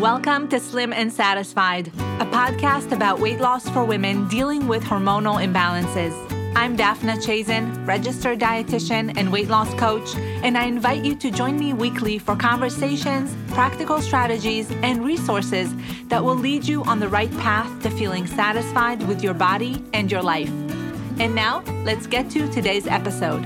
Welcome to Slim and Satisfied, a podcast about weight loss for women dealing with hormonal imbalances. I'm Daphna Chazen, registered dietitian and weight loss coach, and I invite you to join me weekly for conversations, practical strategies, and resources that will lead you on the right path to feeling satisfied with your body and your life. And now, let's get to today's episode.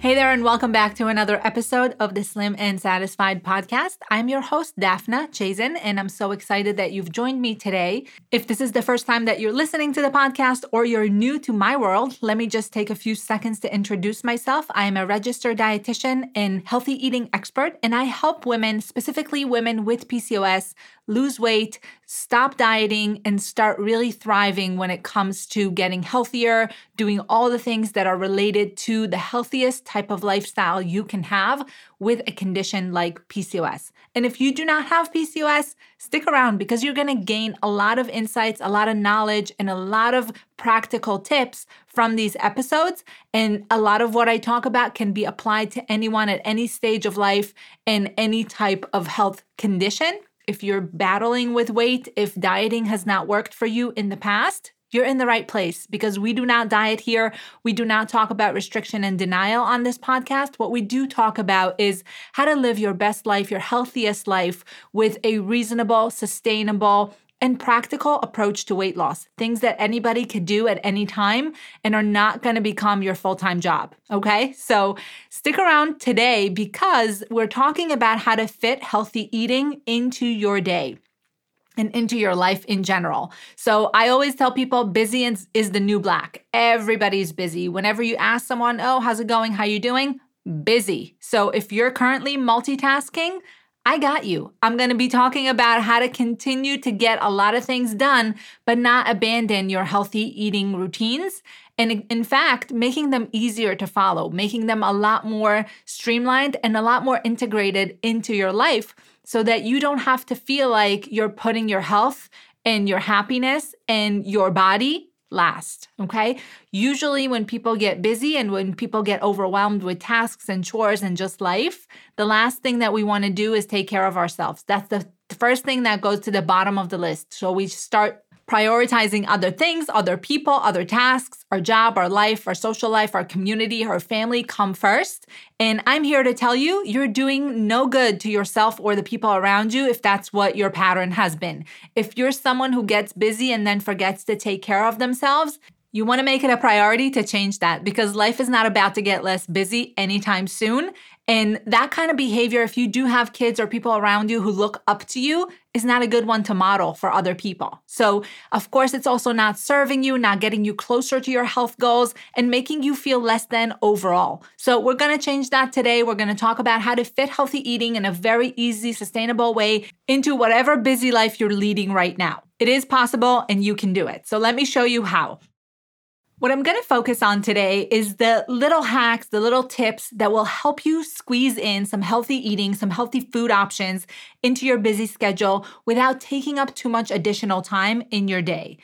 Hey there, and welcome back to another episode of the Slim and Satisfied podcast. I'm your host, Daphna Chazen, and I'm so excited that you've joined me today. If this is the first time that you're listening to the podcast or you're new to my world, let me just take a few seconds to introduce myself. I am a registered dietitian and healthy eating expert, and I help women, specifically women with PCOS, lose weight, stop dieting, and start really thriving when it comes to getting healthier, doing all the things that are related to the healthiest type of lifestyle you can have with a condition like PCOS. And if you do not have PCOS, stick around because you're gonna gain a lot of insights, a lot of knowledge, and a lot of practical tips from these episodes. And a lot of what I talk about can be applied to anyone at any stage of life and any type of health condition. If you're battling with weight, if dieting has not worked for you in the past, you're in the right place because we do not diet here. We do not talk about restriction and denial on this podcast. What we do talk about is how to live your best life, your healthiest life with a reasonable, sustainable, and practical approach to weight loss, things that anybody could do at any time and are not going to become your full time job. Okay. So stick around today because we're talking about how to fit healthy eating into your day and into your life in general. So I always tell people busy is the new black. Everybody's busy. Whenever you ask someone, "Oh, how's it going? How you doing?" busy. So if you're currently multitasking, I got you. I'm going to be talking about how to continue to get a lot of things done, but not abandon your healthy eating routines. And in fact, making them easier to follow, making them a lot more streamlined and a lot more integrated into your life so that you don't have to feel like you're putting your health and your happiness and your body last. Okay. Usually, when people get busy and when people get overwhelmed with tasks and chores and just life, the last thing that we want to do is take care of ourselves. That's the first thing that goes to the bottom of the list. So we start prioritizing other things, other people, other tasks, our job, our life, our social life, our community, our family come first. And I'm here to tell you, you're doing no good to yourself or the people around you if that's what your pattern has been. If you're someone who gets busy and then forgets to take care of themselves, you want to make it a priority to change that because life is not about to get less busy anytime soon. And that kind of behavior, if you do have kids or people around you who look up to you, is not a good one to model for other people. So, of course, it's also not serving you, not getting you closer to your health goals, and making you feel less than overall. So, we're gonna change that today. We're gonna talk about how to fit healthy eating in a very easy, sustainable way into whatever busy life you're leading right now. It is possible and you can do it. So, let me show you how. What I'm going to focus on today is the little hacks, the little tips that will help you squeeze in some healthy eating, some healthy food options into your busy schedule without taking up too much additional time in your day.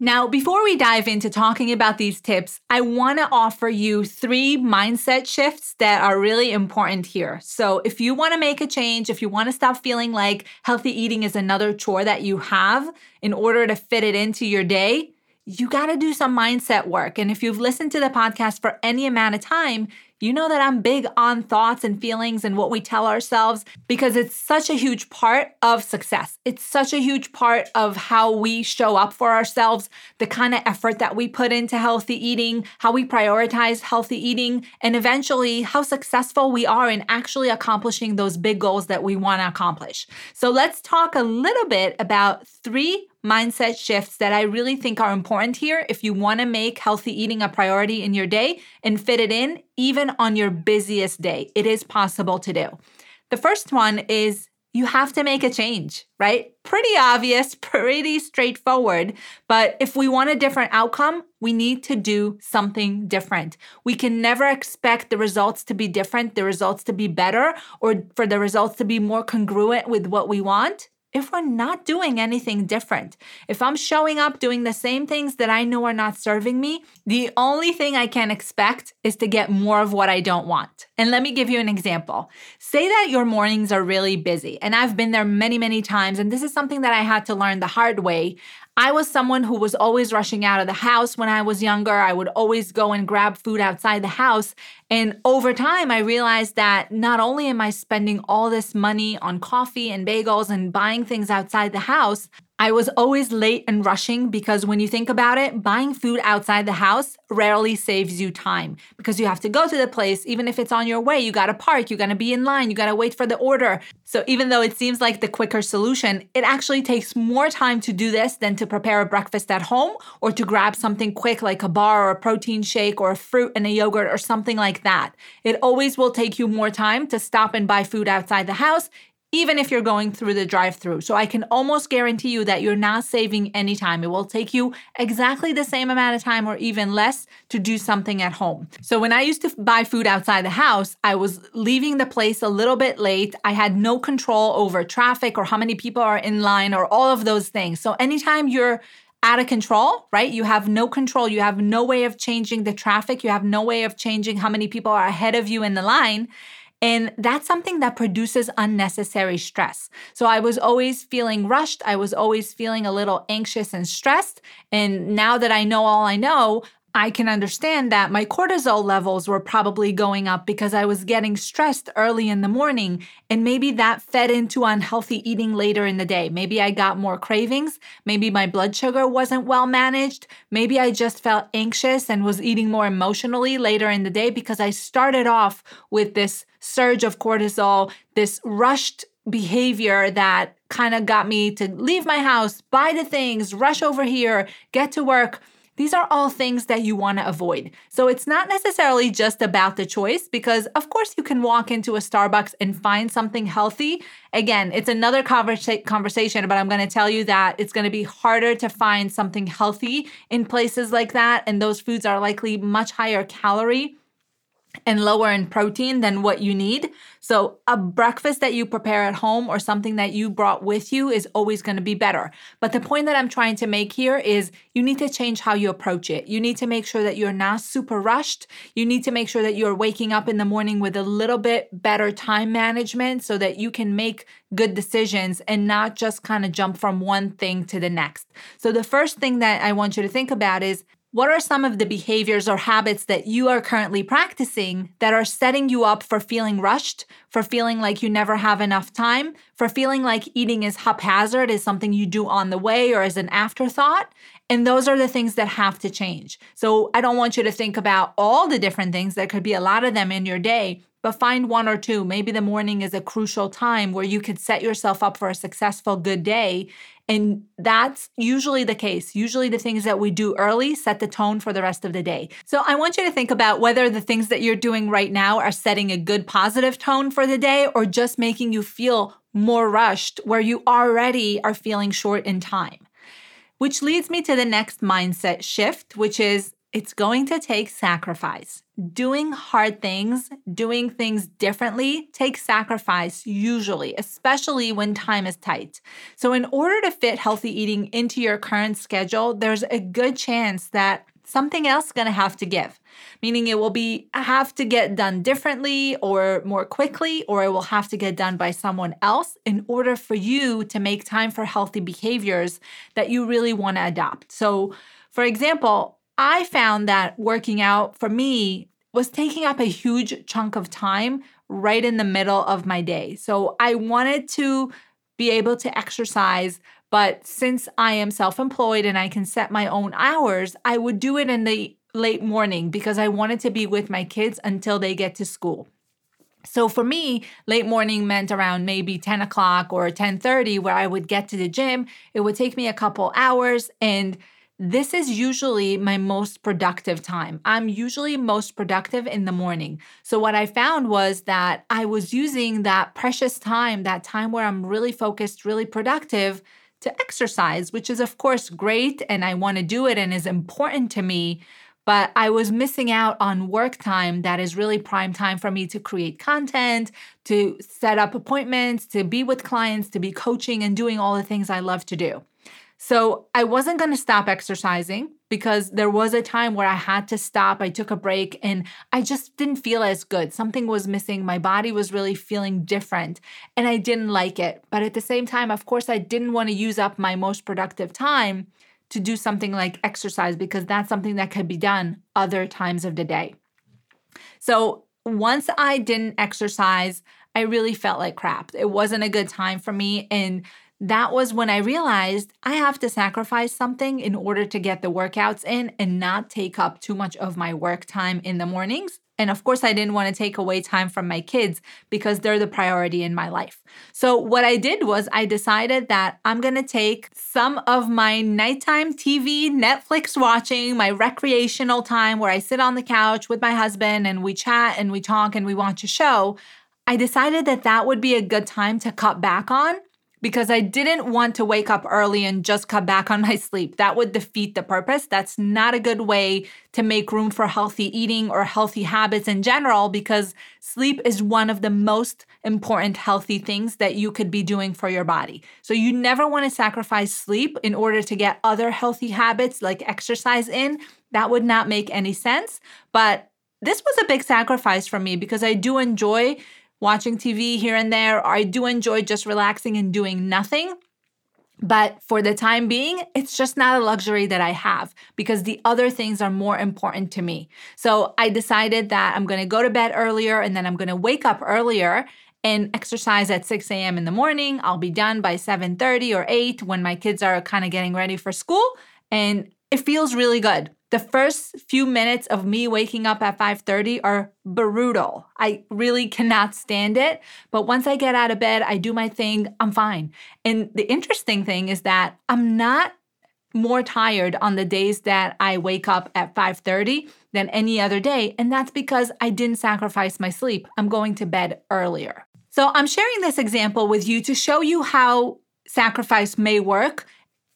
Now, before we dive into talking about these tips, I want to offer you three mindset shifts that are really important here. So, if you want to make a change, if you want to stop feeling like healthy eating is another chore that you have in order to fit it into your day, you got to do some mindset work. And if you've listened to the podcast for any amount of time, you know that I'm big on thoughts and feelings and what we tell ourselves because it's such a huge part of success. It's such a huge part of how we show up for ourselves, the kind of effort that we put into healthy eating, how we prioritize healthy eating, and eventually how successful we are in actually accomplishing those big goals that we want to accomplish. So let's talk a little bit about three mindset shifts that I really think are important here if you want to make healthy eating a priority in your day and fit it in even on your busiest day. It is possible to do. The first one is you have to make a change, right? Pretty obvious, pretty straightforward. But if we want a different outcome, we need to do something different. We can never expect the results to be different, the results to be better, or for the results to be more congruent with what we want if we're not doing anything different. If I'm showing up doing the same things that I know are not serving me, the only thing I can expect is to get more of what I don't want. And let me give you an example. Say that your mornings are really busy, and I've been there many, many times, and this is something that I had to learn the hard way. I was someone who was always rushing out of the house when I was younger. I would always go and grab food outside the house. And over time, I realized that not only am I spending all this money on coffee and bagels and buying things outside the house, I was always late and rushing because when you think about it, buying food outside the house rarely saves you time because you have to go to the place. Even if it's on your way, you got to park, you got to be in line, you got to wait for the order. So even though it seems like the quicker solution, it actually takes more time to do this than to prepare a breakfast at home or to grab something quick like a bar or a protein shake or a fruit and a yogurt or something like that. It always will take you more time to stop and buy food outside the house even if you're going through the drive through. So I can almost guarantee you that you're not saving any time. It will take you exactly the same amount of time or even less to do something at home. So when I used to buy food outside the house, I was leaving the place a little bit late. I had no control over traffic or how many people are in line or all of those things. So anytime you're out of control, right? You have no control. You have no way of changing the traffic. You have no way of changing how many people are ahead of you in the line. And that's something that produces unnecessary stress. So I was always feeling rushed. I was always feeling a little anxious and stressed. And now that I know all I know, I can understand that my cortisol levels were probably going up because I was getting stressed early in the morning. And maybe that fed into unhealthy eating later in the day. Maybe I got more cravings. Maybe my blood sugar wasn't well managed. Maybe I just felt anxious and was eating more emotionally later in the day because I started off with this surge of cortisol, this rushed behavior that kind of got me to leave my house, buy the things, rush over here, get to work these are all things that you want to avoid. So it's not necessarily just about the choice because, of course, you can walk into a Starbucks and find something healthy. Again, it's another conversa- conversation, but I'm going to tell you that it's going to be harder to find something healthy in places like that. And those foods are likely much higher calorie and lower in protein than what you need. So, a breakfast that you prepare at home or something that you brought with you is always going to be better. But the point that I'm trying to make here is you need to change how you approach it. You need to make sure that you're not super rushed. You need to make sure that you're waking up in the morning with a little bit better time management so that you can make good decisions and not just kind of jump from one thing to the next. So, the first thing that I want you to think about is what are some of the behaviors or habits that you are currently practicing that are setting you up for feeling rushed, for feeling like you never have enough time, for feeling like eating is haphazard, is something you do on the way or as an afterthought? And those are the things that have to change. So I don't want you to think about all the different things. There could be a lot of them in your day, but find one or two. Maybe the morning is a crucial time where you could set yourself up for a successful, good day. And that's usually the case. Usually, the things that we do early set the tone for the rest of the day. So, I want you to think about whether the things that you're doing right now are setting a good positive tone for the day or just making you feel more rushed where you already are feeling short in time. Which leads me to the next mindset shift, which is it's going to take sacrifice. Doing hard things, doing things differently takes sacrifice usually, especially when time is tight. So, in order to fit healthy eating into your current schedule, there's a good chance that something else is going to have to give meaning it will be have to get done differently or more quickly or it will have to get done by someone else in order for you to make time for healthy behaviors that you really want to adopt so for example I found that working out for me was taking up a huge chunk of time right in the middle of my day. So I wanted to be able to exercise, but since I am self employed and I can set my own hours, I would do it in the late morning because I wanted to be with my kids until they get to school. So for me, late morning meant around maybe 10 o'clock or 10:30 where I would get to the gym. It would take me a couple hours and this is usually my most productive time. I'm usually most productive in the morning. So, what I found was that I was using that precious time, that time where I'm really focused, really productive, to exercise, which is, of course, great. And I want to do it and is important to me. but I was missing out on work time that is really prime time for me to create content, to set up appointments, to be with clients, to be coaching and doing all the things I love to do. So I wasn't going to stop exercising because there was a time where I had to stop. I took a break and I just didn't feel as good. Something was missing. My body was really feeling different and I didn't like it. But at the same time, of course, I didn't want to use up my most productive time to do something like exercise because that's something that could be done other times of the day. So once I didn't exercise, I really felt like crap. It wasn't a good time for me. And that was when I realized I have to sacrifice something in order to get the workouts in and not take up too much of my work time in the mornings. And of course, I didn't want to take away time from my kids because they're the priority in my life. So, what I did was I decided that I'm going to take some of my nighttime TV, Netflix watching, my recreational time where I sit on the couch with my husband and we chat and we talk and we watch a show. I decided that that would be a good time to cut back on because I didn't want to wake up early and just cut back on my sleep. That would defeat the purpose. That's not a good way to make room for healthy eating or healthy habits in general because sleep is one of the most important healthy things that you could be doing for your body. So you never want to sacrifice sleep in order to get other healthy habits like exercise in. That would not make any sense. But this was a big sacrifice for me because I do enjoy watching TV here and there. or I do enjoy just relaxing and doing nothing. But for the time being, it's just not a luxury that I have because the other things are more important to me. So I decided that I'm gonna go to bed earlier and then I'm gonna wake up earlier and exercise at 6 a.m. in the morning. I'll be done by 7:30 or 8 when my kids are kind of getting ready for school. And it feels really good. The first few minutes of me waking up at 5:30 are brutal. I really cannot stand it, but once I get out of bed, I do my thing, I'm fine. And the interesting thing is that I'm not more tired on the days that I wake up at 5:30 than any other day, and that's because I didn't sacrifice my sleep. I'm going to bed earlier. So I'm sharing this example with you to show you how sacrifice may work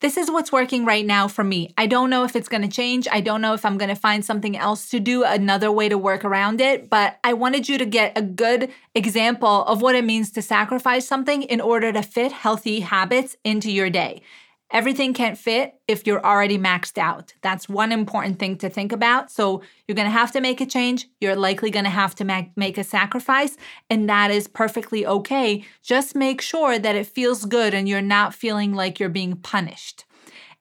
this is what's working right now for me. I don't know if it's going to change. I don't know if I'm going to find something else to do, another way to work around it. But I wanted you to get a good example of what it means to sacrifice something in order to fit healthy habits into your day. Everything can't fit if you're already maxed out. That's one important thing to think about. So you're going to have to make a change. You're likely going to have to make a sacrifice, and that is perfectly okay. Just make sure that it feels good and you're not feeling like you're being punished.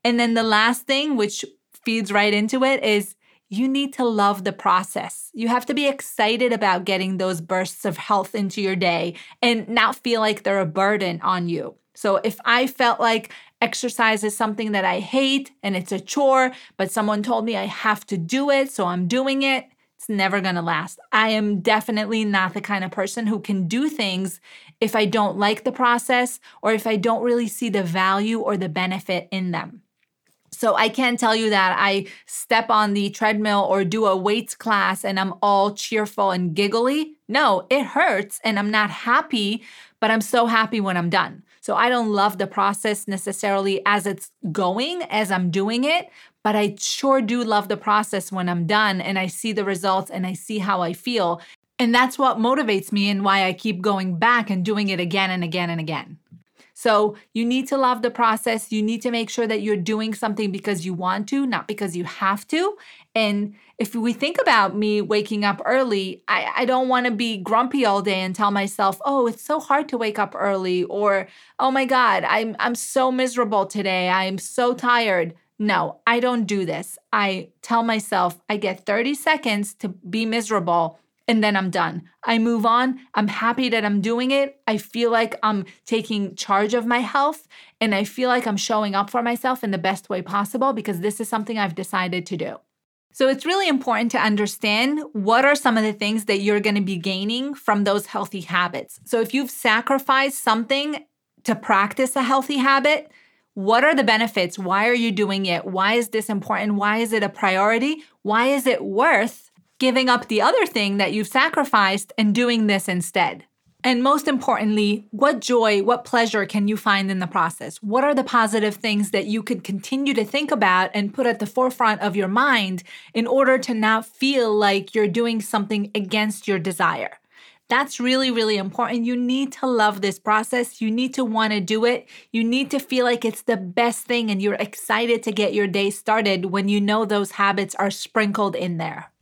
And then the last thing, which feeds right into it, is you need to love the process. You have to be excited about getting those bursts of health into your day and not feel like they're a burden on you. So if I felt like exercise is something that I hate and it's a chore, but someone told me I have to do it, so I'm doing it, it's never gonna last. I am definitely not the kind of person who can do things if I don't like the process or if I don't really see the value or the benefit in them. So I can't tell you that I step on the treadmill or do a weights class and I'm all cheerful and giggly. No, it hurts and I'm not happy, but I'm so happy when I'm done. So I don't love the process necessarily as it's going, as I'm doing it, but I sure do love the process when I'm done and I see the results and I see how I feel. And that's what motivates me and why I keep going back and doing it again and again and again. So you need to love the process. You need to make sure that you're doing something because you want to, not because you have to. And if we think about me waking up early, I, I don't want to be grumpy all day and tell myself, oh, it's so hard to wake up early, or oh my God, I'm I'm so miserable today. I'm so tired. No, I don't do this. I tell myself I get 30 seconds to be miserable and then I'm done. I move on. I'm happy that I'm doing it. I feel like I'm taking charge of my health and I feel like I'm showing up for myself in the best way possible because this is something I've decided to do. So it's really important to understand what are some of the things that you're going to be gaining from those healthy habits. So if you've sacrificed something to practice a healthy habit, what are the benefits? Why are you doing it? Why is this important? Why is it a priority? Why is it worth giving up the other thing that you've sacrificed and doing this instead. And most importantly, what joy, what pleasure can you find in the process? What are the positive things that you could continue to think about and put at the forefront of your mind in order to not feel like you're doing something against your desire? That's really, really important. You need to love this process. You need to want to do it. You need to feel like it's the best thing and you're excited to get your day started when you know those habits are sprinkled in there.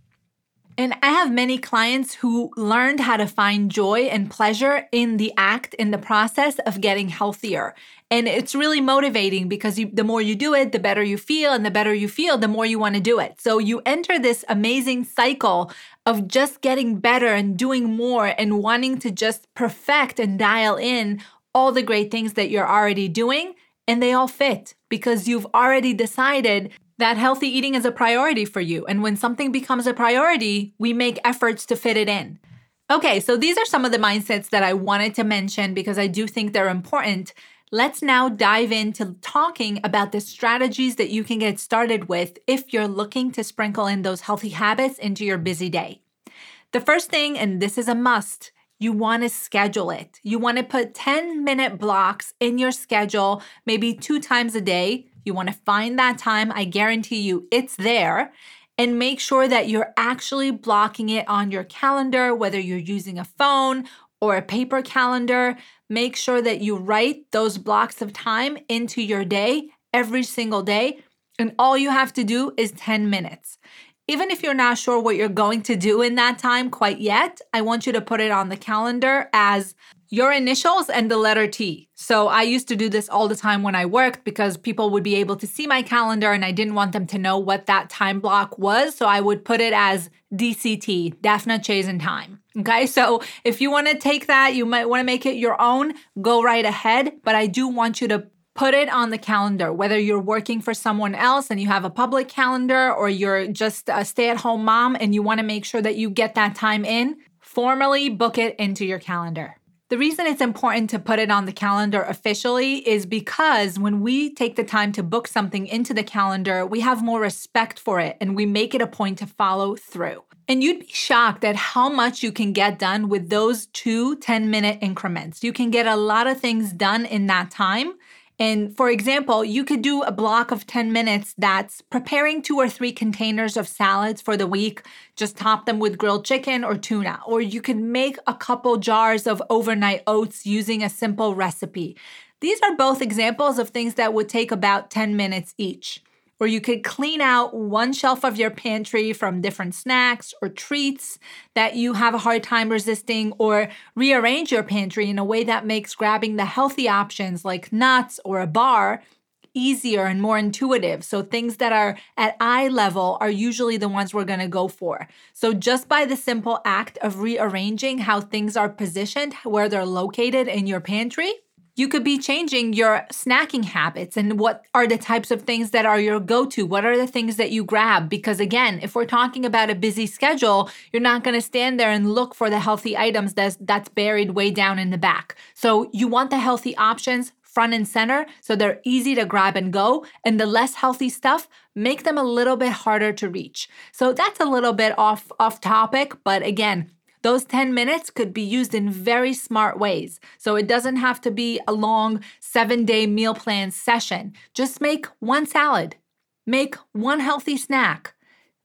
And I have many clients who learned how to find joy and pleasure in the act, in the process of getting healthier. And it's really motivating because you, the more you do it, the better you feel. And the better you feel, the more you want to do it. So you enter this amazing cycle of just getting better and doing more and wanting to just perfect and dial in all the great things that you're already doing. And they all fit because you've already decided that healthy eating is a priority for you. And when something becomes a priority, we make efforts to fit it in. Okay, so these are some of the mindsets that I wanted to mention because I do think they're important. Let's now dive into talking about the strategies that you can get started with if you're looking to sprinkle in those healthy habits into your busy day. The first thing, and this is a must, you want to schedule it. You want to put 10 minute blocks in your schedule, maybe two times a day you want to find that time. I guarantee you it's there. And make sure that you're actually blocking it on your calendar, whether you're using a phone or a paper calendar. Make sure that you write those blocks of time into your day every single day. And all you have to do is 10 minutes. Even if you're not sure what you're going to do in that time quite yet, I want you to put it on the calendar as your initials and the letter T. So I used to do this all the time when I worked because people would be able to see my calendar and I didn't want them to know what that time block was. So I would put it as DCT, Daphna Chazen Time. Okay, so if you want to take that, you might want to make it your own, go right ahead. But I do want you to put it on the calendar, whether you're working for someone else and you have a public calendar or you're just a stay at home mom and you want to make sure that you get that time in, formally book it into your calendar. The reason it's important to put it on the calendar officially is because when we take the time to book something into the calendar, we have more respect for it and we make it a point to follow through. And you'd be shocked at how much you can get done with those two 10 minute increments. You can get a lot of things done in that time and for example, you could do a block of 10 minutes that's preparing two or three containers of salads for the week. Just top them with grilled chicken or tuna. Or you could make a couple jars of overnight oats using a simple recipe. These are both examples of things that would take about 10 minutes each or you could clean out one shelf of your pantry from different snacks or treats that you have a hard time resisting, or rearrange your pantry in a way that makes grabbing the healthy options like nuts or a bar easier and more intuitive. So things that are at eye level are usually the ones we're to go for. So just by the simple act of rearranging how things are positioned, where they're located in your pantry, you could be changing your snacking habits and what are the types of things that are your go to? What are the things that you grab? Because again, if we're talking about a busy schedule, you're not going to stand there and look for the healthy items that's, that's buried way down in the back. So you want the healthy options front and center so they're easy to grab and go. And the less healthy stuff, make them a little bit harder to reach. So that's a little bit off off topic, but again, those 10 minutes could be used in very smart ways. So it doesn't have to be a long seven day meal plan session. Just make one salad, make one healthy snack,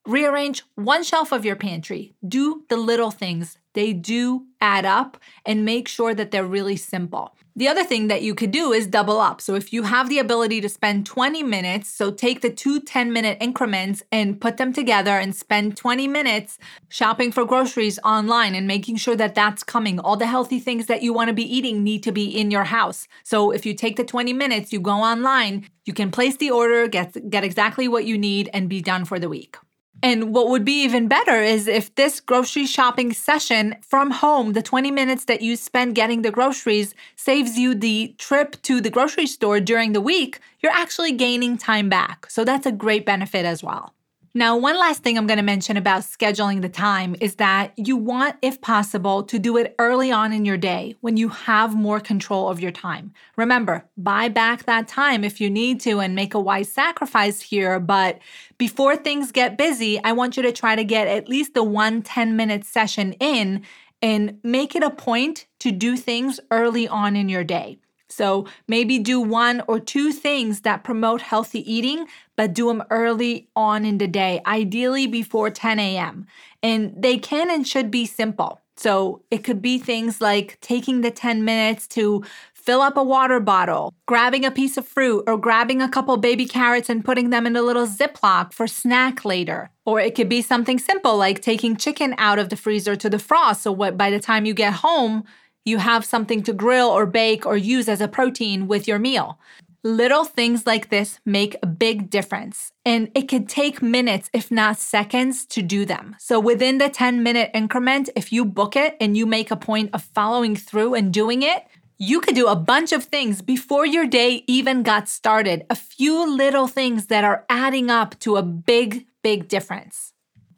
rearrange one shelf of your pantry. Do the little things, they do add up, and make sure that they're really simple. The other thing that you could do is double up. So if you have the ability to spend 20 minutes, so take the two 10 minute increments and put them together and spend 20 minutes shopping for groceries online and making sure that that's coming. All the healthy things that you want to be eating need to be in your house. So if you take the 20 minutes, you go online, you can place the order, get, get exactly what you need, and be done for the week. And what would be even better is if this grocery shopping session from home, the 20 minutes that you spend getting the groceries, saves you the trip to the grocery store during the week, you're actually gaining time back. So that's a great benefit as well. Now, one last thing I'm going to mention about scheduling the time is that you want, if possible, to do it early on in your day when you have more control of your time. Remember, buy back that time if you need to and make a wise sacrifice here. But before things get busy, I want you to try to get at least the one 10 minute session in and make it a point to do things early on in your day. So maybe do one or two things that promote healthy eating, but do them early on in the day, ideally before 10 a.m. And they can and should be simple. So it could be things like taking the 10 minutes to fill up a water bottle, grabbing a piece of fruit, or grabbing a couple baby carrots and putting them in a little Ziploc for snack later. Or it could be something simple like taking chicken out of the freezer to defrost. So what, by the time you get home, you have something to grill or bake or use as a protein with your meal. Little things like this make a big difference, and it could take minutes, if not seconds, to do them. So, within the 10 minute increment, if you book it and you make a point of following through and doing it, you could do a bunch of things before your day even got started. A few little things that are adding up to a big, big difference.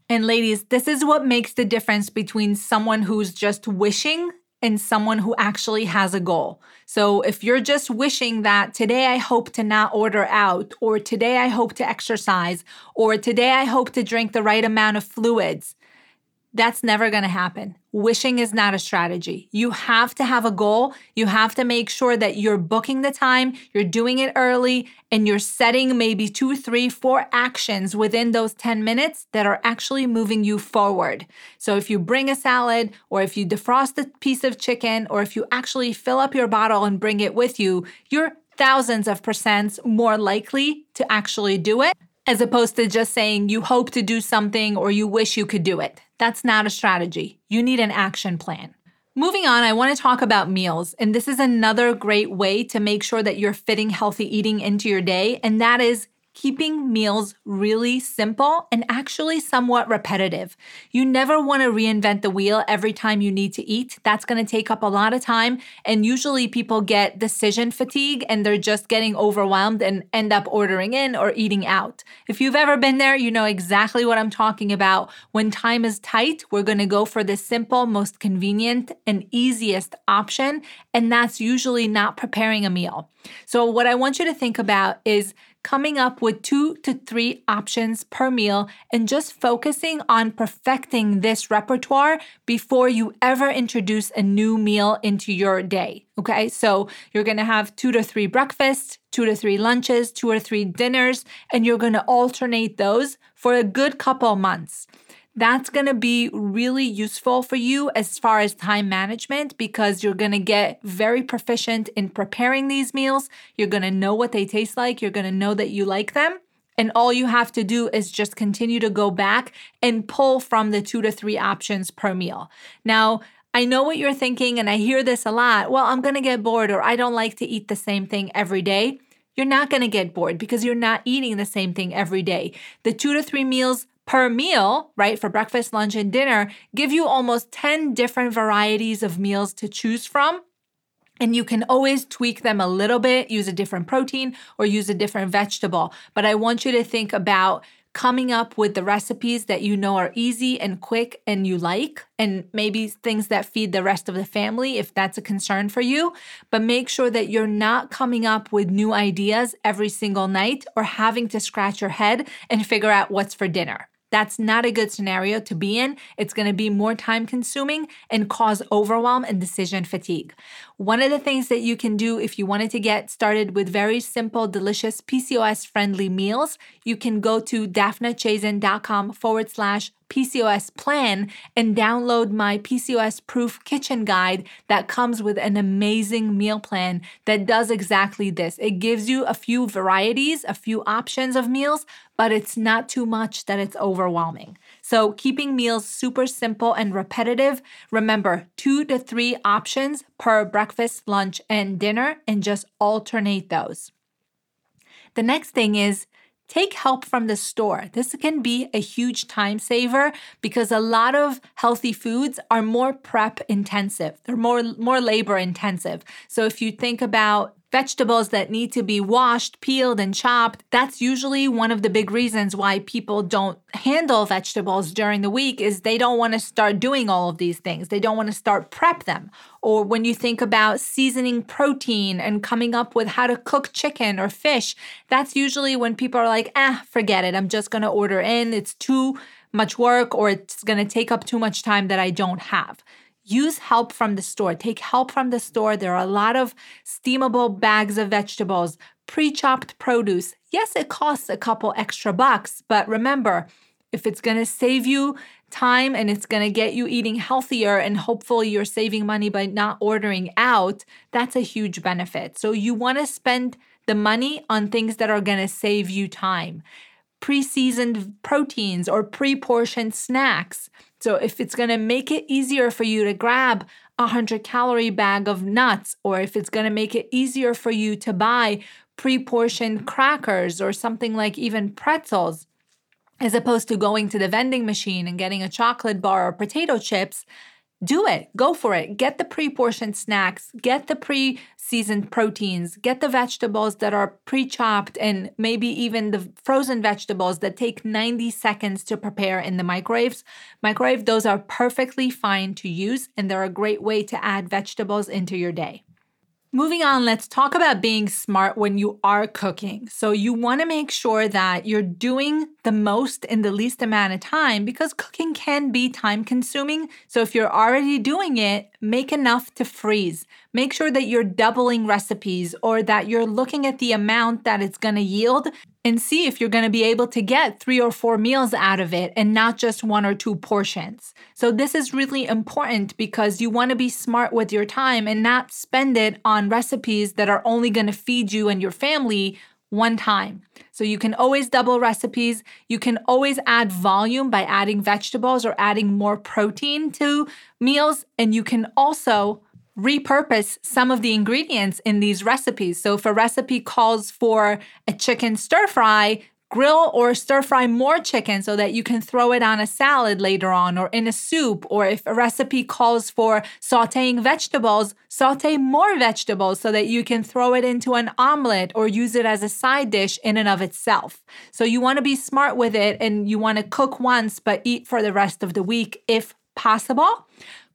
And ladies, this is what makes the difference between someone who's just wishing and someone who actually has a goal. So if you're just wishing that today I hope to not order out, or today I hope to exercise, or today I hope to drink the right amount of fluids, that's never going to happen. Wishing is not a strategy. You have to have a goal. You have to make sure that you're booking the time, you're doing it early, and you're setting maybe two, three, four actions within those 10 minutes that are actually moving you forward. So if you bring a salad, or if you defrost a piece of chicken, or if you actually fill up your bottle and bring it with you, you're thousands of percents more likely to actually do it as opposed to just saying you hope to do something or you wish you could do it. That's not a strategy. You need an action plan. Moving on, I want to talk about meals. And this is another great way to make sure that you're fitting healthy eating into your day, and that is keeping meals really simple and actually somewhat repetitive. You never want to reinvent the wheel every time you need to eat. That's going to take up a lot of time. And usually people get decision fatigue and they're just getting overwhelmed and end up ordering in or eating out. If you've ever been there, you know exactly what I'm talking about. When time is tight, we're going to go for the simple, most convenient, and easiest option. And that's usually not preparing a meal. So, what I want you to think about is coming up with two to three options per meal and just focusing on perfecting this repertoire before you ever introduce a new meal into your day. Okay, so you're gonna have two to three breakfasts, two to three lunches, two or three dinners, and you're gonna alternate those for a good couple months that's going to be really useful for you as far as time management because you're going to get very proficient in preparing these meals. You're going to know what they taste like. You're going to know that you like them. And all you have to do is just continue to go back and pull from the two to three options per meal. Now, I know what you're thinking, and I hear this a lot. Well, I'm going to get bored, or I don't like to eat the same thing every day. You're not going to get bored because you're not eating the same thing every day. The two to three meals per meal, right, for breakfast, lunch, and dinner, give you almost 10 different varieties of meals to choose from. And you can always tweak them a little bit, use a different protein or use a different vegetable. But I want you to think about coming up with the recipes that you know are easy and quick and you like, and maybe things that feed the rest of the family if that's a concern for you. But make sure that you're not coming up with new ideas every single night or having to scratch your head and figure out what's for dinner. That's not a good scenario to be in. It's going to be more time consuming and cause overwhelm and decision fatigue. One of the things that you can do if you wanted to get started with very simple, delicious, PCOS friendly meals, you can go to daphnachazen.com forward slash PCOS plan and download my PCOS proof kitchen guide that comes with an amazing meal plan that does exactly this. It gives you a few varieties, a few options of meals, but it's not too much that it's overwhelming. So, keeping meals super simple and repetitive. Remember, two to three options per breakfast, lunch, and dinner, and just alternate those. The next thing is take help from the store. This can be a huge time saver because a lot of healthy foods are more prep intensive. They're more more labor intensive. So if you think about vegetables that need to be washed, peeled, and chopped, that's usually one of the big reasons why people don't handle vegetables during the week is they don't want to start doing all of these things. They don't want to start prep them. Or when you think about seasoning protein and coming up with how to cook chicken or fish, that's usually when people are like, "Ah, forget it. I'm just going to order in. It's too much work or it's going to take up too much time that I don't have." Use help from the store. Take help from the store. There are a lot of steamable bags of vegetables, pre chopped produce. Yes, it costs a couple extra bucks, but remember, if it's going to save you time and it's going to get you eating healthier and hopefully you're saving money by not ordering out, that's a huge benefit. So you want to spend the money on things that are going to save you time. Pre seasoned proteins or pre portioned snacks. So if it's going to make it easier for you to grab a 100 calorie bag of nuts, or if it's going to make it easier for you to buy pre portioned crackers or something like even pretzels, as opposed to going to the vending machine and getting a chocolate bar or potato chips, do it. Go for it. Get the pre portioned snacks, get the pre seasoned proteins, get the vegetables that are pre chopped, and maybe even the frozen vegetables that take 90 seconds to prepare in the microwaves. Microwave, those are perfectly fine to use, and they're a great way to add vegetables into your day. Moving on, let's talk about being smart when you are cooking. So, you want to make sure that you're doing the most in the least amount of time because cooking can be time consuming. So, if you're already doing it, make enough to freeze. Make sure that you're doubling recipes or that you're looking at the amount that it's going to yield and see if you're going to be able to get three or four meals out of it and not just one or two portions. So, this is really important because you want to be smart with your time and not spend it on recipes that are only going to feed you and your family one time. So, you can always double recipes. You can always add volume by adding vegetables or adding more protein to meals. And you can also repurpose some of the ingredients in these recipes. So if a recipe calls for a chicken stir fry, grill or stir fry more chicken so that you can throw it on a salad later on or in a soup. Or if a recipe calls for sauteing vegetables, saute more vegetables so that you can throw it into an omelet or use it as a side dish in and of itself. So you want to be smart with it and you want to cook once but eat for the rest of the week if possible.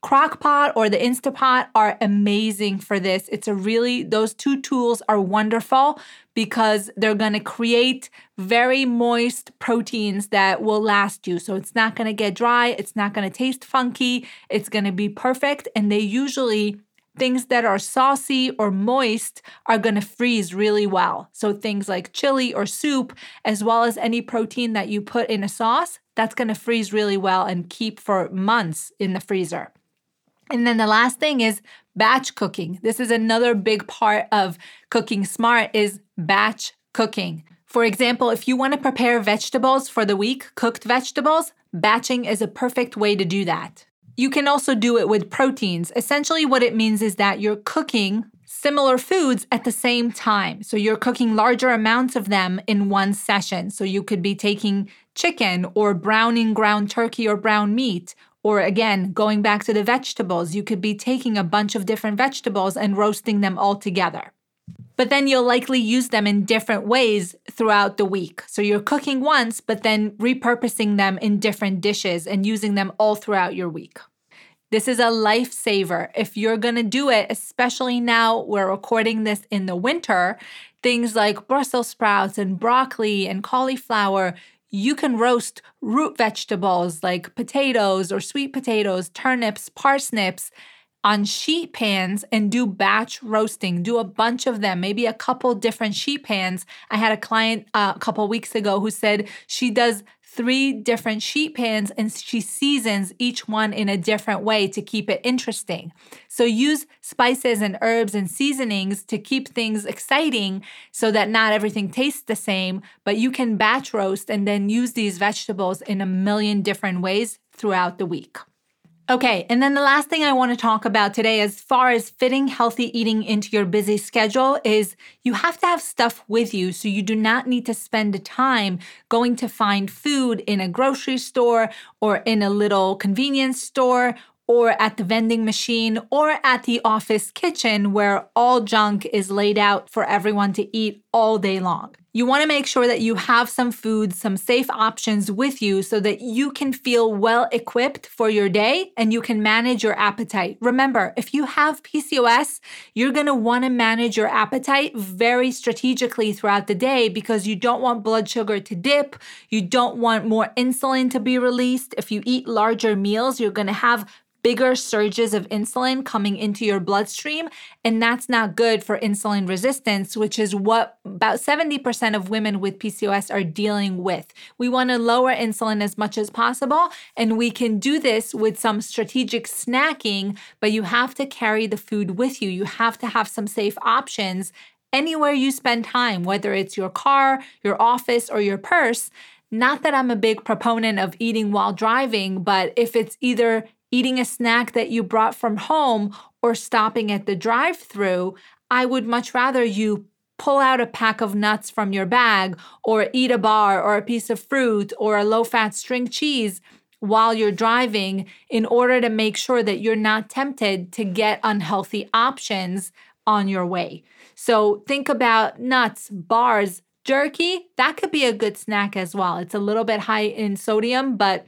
Crock-Pot or the Instapot are amazing for this. It's a really, those two tools are wonderful because they're to create very moist proteins that will last you. So it's not to get dry, it's not to taste funky, it's to be perfect. And they usually, things that are saucy or moist are going to freeze really well. So things like chili or soup, as well as any protein that you put in a sauce, that's going to freeze really well and keep for months in the freezer. And then the last thing is batch cooking. This is another big part of cooking smart is batch cooking. For example, if you want to prepare vegetables for the week, cooked vegetables, batching is a perfect way to do that. You can also do it with proteins. Essentially, what it means is that you're cooking similar foods at the same time. So you're cooking larger amounts of them in one session. So you could be taking chicken or browning ground turkey or brown meat or again, going back to the vegetables, you could be taking a bunch of different vegetables and roasting them all together. But then you'll likely use them in different ways throughout the week. So you're cooking once, but then repurposing them in different dishes and using them all throughout your week. This is a lifesaver. If you're gonna do it, especially now we're recording this in the winter, things like Brussels sprouts and broccoli and cauliflower, you can roast root vegetables like potatoes or sweet potatoes, turnips, parsnips on sheet pans and do batch roasting. Do a bunch of them, maybe a couple different sheet pans. I had a client uh, a couple weeks ago who said she does three different sheet pans and she seasons each one in a different way to keep it interesting. So use spices and herbs and seasonings to keep things exciting so that not everything tastes the same, but you can batch roast and then use these vegetables in a million different ways throughout the week. Okay, and then the last thing I want to talk about today, as far as fitting healthy eating into your busy schedule, is you have to have stuff with you so you do not need to spend time going to find food in a grocery store or in a little convenience store or at the vending machine or at the office kitchen where all junk is laid out for everyone to eat all day long. You want to make sure that you have some food, some safe options with you so that you can feel well equipped for your day and you can manage your appetite. Remember, if you have PCOS, you're going to want to manage your appetite very strategically throughout the day because you don't want blood sugar to dip. You don't want more insulin to be released. If you eat larger meals, you're going to have bigger surges of insulin coming into your bloodstream. And that's not good for insulin resistance, which is what about 70% of women with PCOS are dealing with. We want to lower insulin as much as possible. And we can do this with some strategic snacking, but you have to carry the food with you. You have to have some safe options anywhere you spend time, whether it's your car, your office, or your purse. Not that I'm a big proponent of eating while driving, but if it's either eating a snack that you brought from home, or stopping at the drive through, I would much rather you pull out a pack of nuts from your bag, or eat a bar, or a piece of fruit, or a low fat string cheese while you're driving in order to make sure that you're not tempted to get unhealthy options on your way. So think about nuts, bars, jerky. That could be a good snack as well. It's a little bit high in sodium, but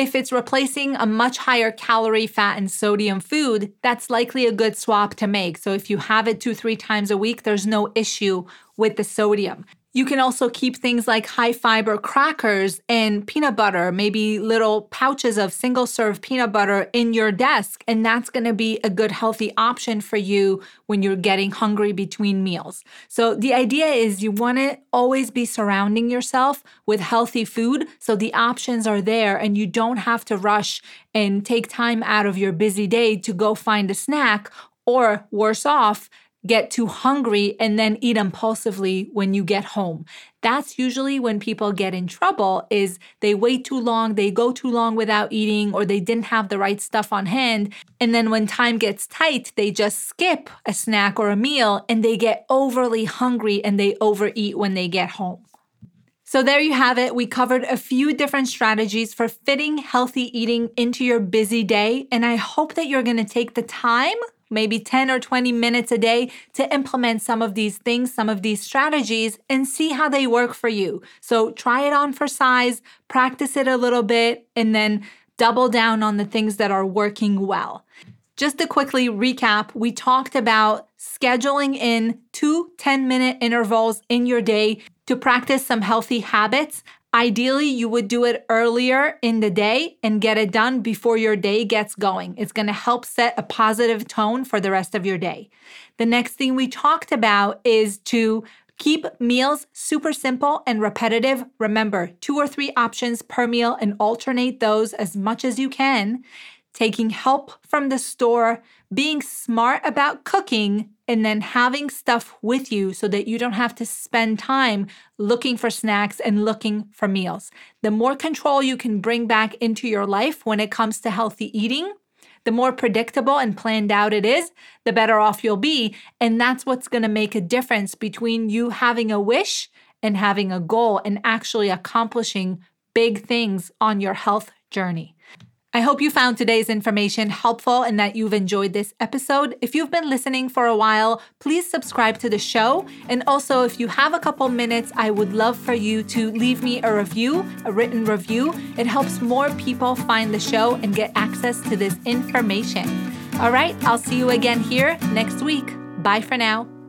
if it's replacing a much higher calorie, fat, and sodium food, that's likely a good swap to make. So if you have it two, three times a week, there's no issue with the sodium. You can also keep things like high fiber crackers and peanut butter, maybe little pouches of single serve peanut butter in your desk. And that's going to be a good, healthy option for you when you're getting hungry between meals. So the idea is you want to always be surrounding yourself with healthy food so the options are there and you don't have to rush and take time out of your busy day to go find a snack or worse off, get too hungry and then eat impulsively when you get home. That's usually when people get in trouble is they wait too long, they go too long without eating or they didn't have the right stuff on hand and then when time gets tight, they just skip a snack or a meal and they get overly hungry and they overeat when they get home. So, there you have it. We covered a few different strategies for fitting healthy eating into your busy day. And I hope that you're going to take the time maybe 10 or 20 minutes a day to implement some of these things, some of these strategies, and see how they work for you. So try it on for size, practice it a little bit, and then double down on the things that are working well. Just to quickly recap, we talked about scheduling in two 10 minute intervals in your day to practice some healthy habits. Ideally, you would do it earlier in the day and get it done before your day gets going. It's going to help set a positive tone for the rest of your day. The next thing we talked about is to keep meals super simple and repetitive. Remember, two or three options per meal and alternate those as much as you can. Taking help from the store, being smart about cooking, and then having stuff with you so that you don't have to spend time looking for snacks and looking for meals. The more control you can bring back into your life when it comes to healthy eating, the more predictable and planned out it is, the better off you'll be. And that's what's to make a difference between you having a wish and having a goal and actually accomplishing big things on your health journey. I hope you found today's information helpful and that you've enjoyed this episode. If you've been listening for a while, please subscribe to the show. And also, if you have a couple minutes, I would love for you to leave me a review, a written review. It helps more people find the show and get access to this information. All right, I'll see you again here next week. Bye for now.